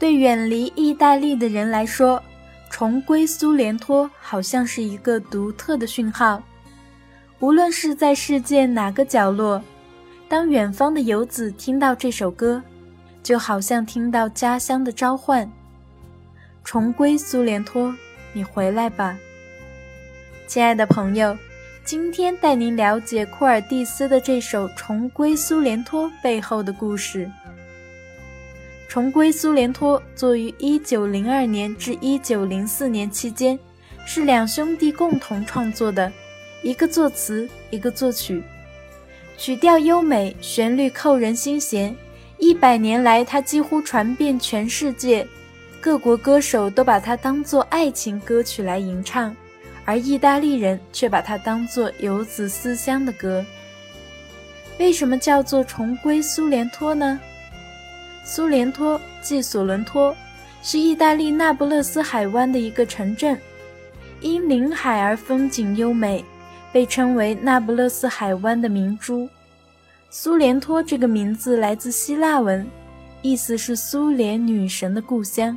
对远离意大利的人来说，重归苏联托好像是一个独特的讯号。无论是在世界哪个角落，当远方的游子听到这首歌，就好像听到家乡的召唤。重归苏联托，你回来吧，亲爱的朋友。今天带您了解库尔蒂斯的这首《重归苏联托》背后的故事。《重归苏联托》作于1902年至1904年期间，是两兄弟共同创作的，一个作词，一个作曲，曲调优美，旋律扣人心弦。一百年来，它几乎传遍全世界，各国歌手都把它当作爱情歌曲来吟唱。而意大利人却把它当作游子思乡的歌。为什么叫做重归苏联托呢？苏联托即索伦托，是意大利那不勒斯海湾的一个城镇，因临海而风景优美，被称为那不勒斯海湾的明珠。苏联托这个名字来自希腊文，意思是苏联女神的故乡。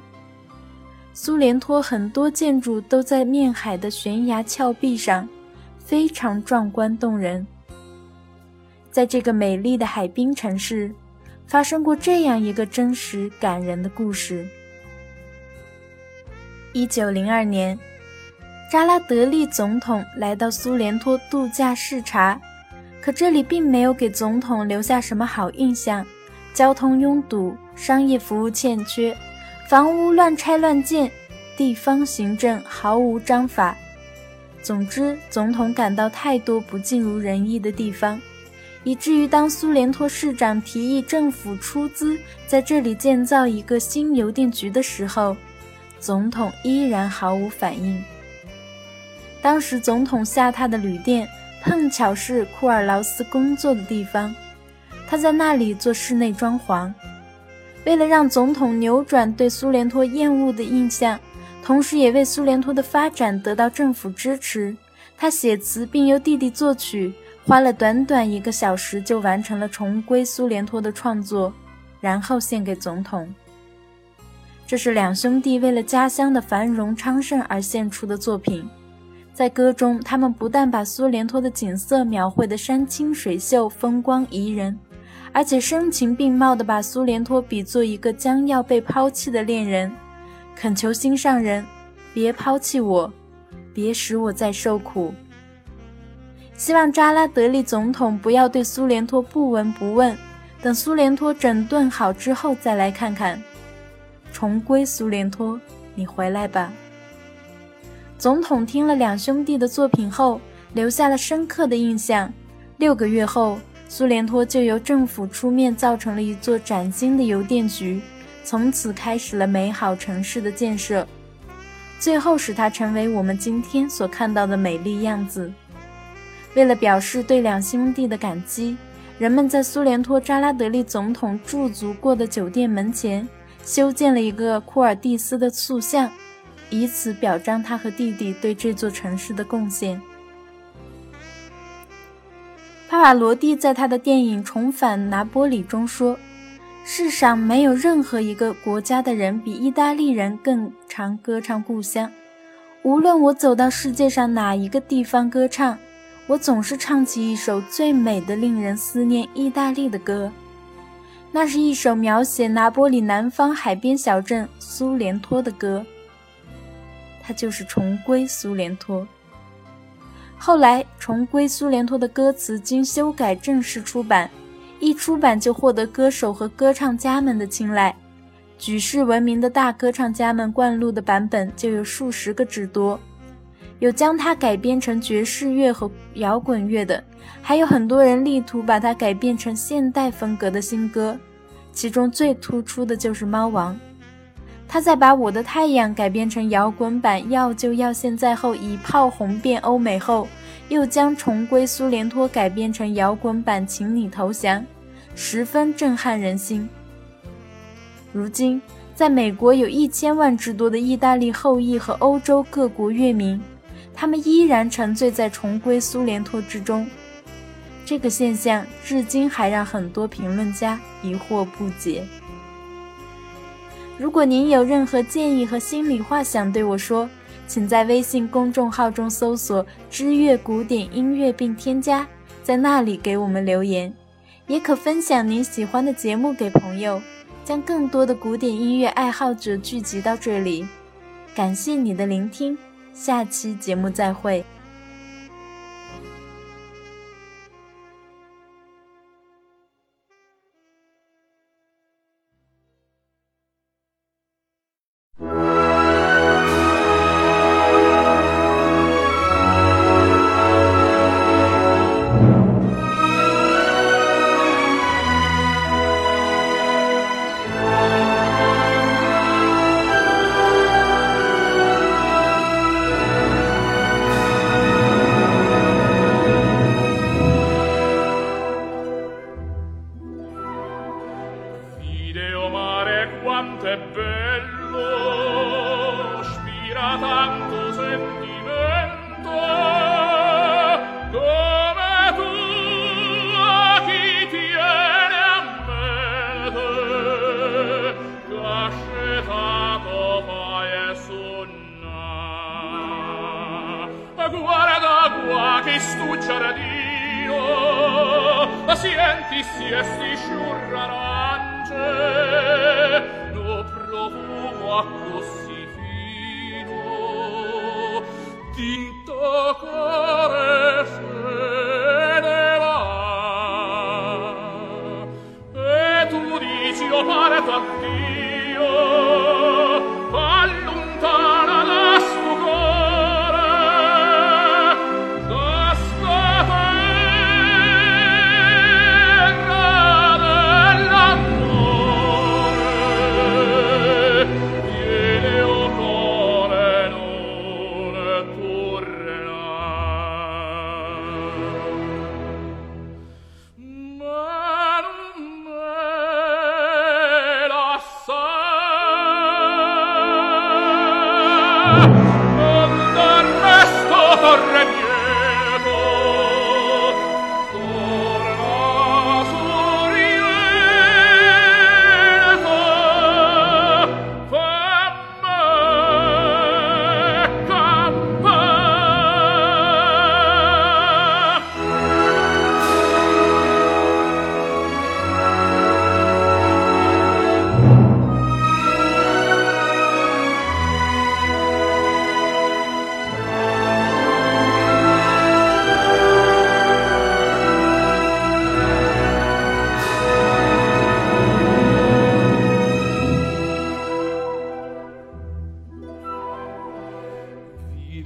苏联托很多建筑都在面海的悬崖峭壁上，非常壮观动人。在这个美丽的海滨城市，发生过这样一个真实感人的故事。一九零二年，扎拉德利总统来到苏联托度假视察，可这里并没有给总统留下什么好印象，交通拥堵，商业服务欠缺。房屋乱拆乱建，地方行政毫无章法。总之，总统感到太多不尽如人意的地方，以至于当苏联托市长提议政府出资在这里建造一个新邮电局的时候，总统依然毫无反应。当时，总统下榻的旅店碰巧是库尔劳斯工作的地方，他在那里做室内装潢。为了让总统扭转对苏联托厌恶的印象，同时也为苏联托的发展得到政府支持，他写词并由弟弟作曲，花了短短一个小时就完成了重归苏联托的创作，然后献给总统。这是两兄弟为了家乡的繁荣昌盛而献出的作品。在歌中，他们不但把苏联托的景色描绘得山清水秀、风光宜人。而且声情并茂地把苏联托比作一个将要被抛弃的恋人，恳求心上人别抛弃我，别使我再受苦。希望扎拉德利总统不要对苏联托不闻不问，等苏联托整顿好之后再来看看。重归苏联托，你回来吧。总统听了两兄弟的作品后，留下了深刻的印象。六个月后。苏联托就由政府出面造成了一座崭新的邮电局，从此开始了美好城市的建设，最后使它成为我们今天所看到的美丽样子。为了表示对两兄弟的感激，人们在苏联托扎拉德利总统驻足过的酒店门前修建了一个库尔蒂斯的塑像，以此表彰他和弟弟对这座城市的贡献。帕瓦罗蒂在他的电影《重返拿波里》中说：“世上没有任何一个国家的人比意大利人更常歌唱故乡。无论我走到世界上哪一个地方歌唱，我总是唱起一首最美的、令人思念意大利的歌。那是一首描写拿波里南方海边小镇苏联托的歌。它就是重归苏联托。”后来，重归苏联托的歌词经修改正式出版，一出版就获得歌手和歌唱家们的青睐。举世闻名的大歌唱家们灌录的版本就有数十个之多，有将它改编成爵士乐和摇滚乐的，还有很多人力图把它改编成现代风格的新歌。其中最突出的就是猫王，他在把我的太阳改编成摇滚版，要就要现在后一炮红遍欧美后，又将重归苏联托改编成摇滚版，请你投降，十分震撼人心。如今，在美国有一千万之多的意大利后裔和欧洲各国乐迷，他们依然沉醉在重归苏联托之中。这个现象至今还让很多评论家疑惑不解。如果您有任何建议和心里话想对我说，请在微信公众号中搜索“知乐古典音乐”并添加，在那里给我们留言。也可分享您喜欢的节目给朋友，将更多的古典音乐爱好者聚集到这里。感谢你的聆听，下期节目再会。pazienti si e si sciurra no profumo a così fino. Di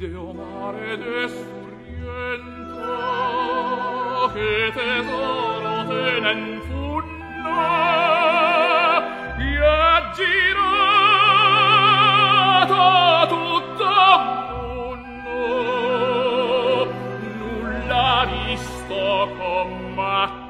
Deo mare despriento, che tesoro tenen funna, e tutto mondo, nulla visto combattere,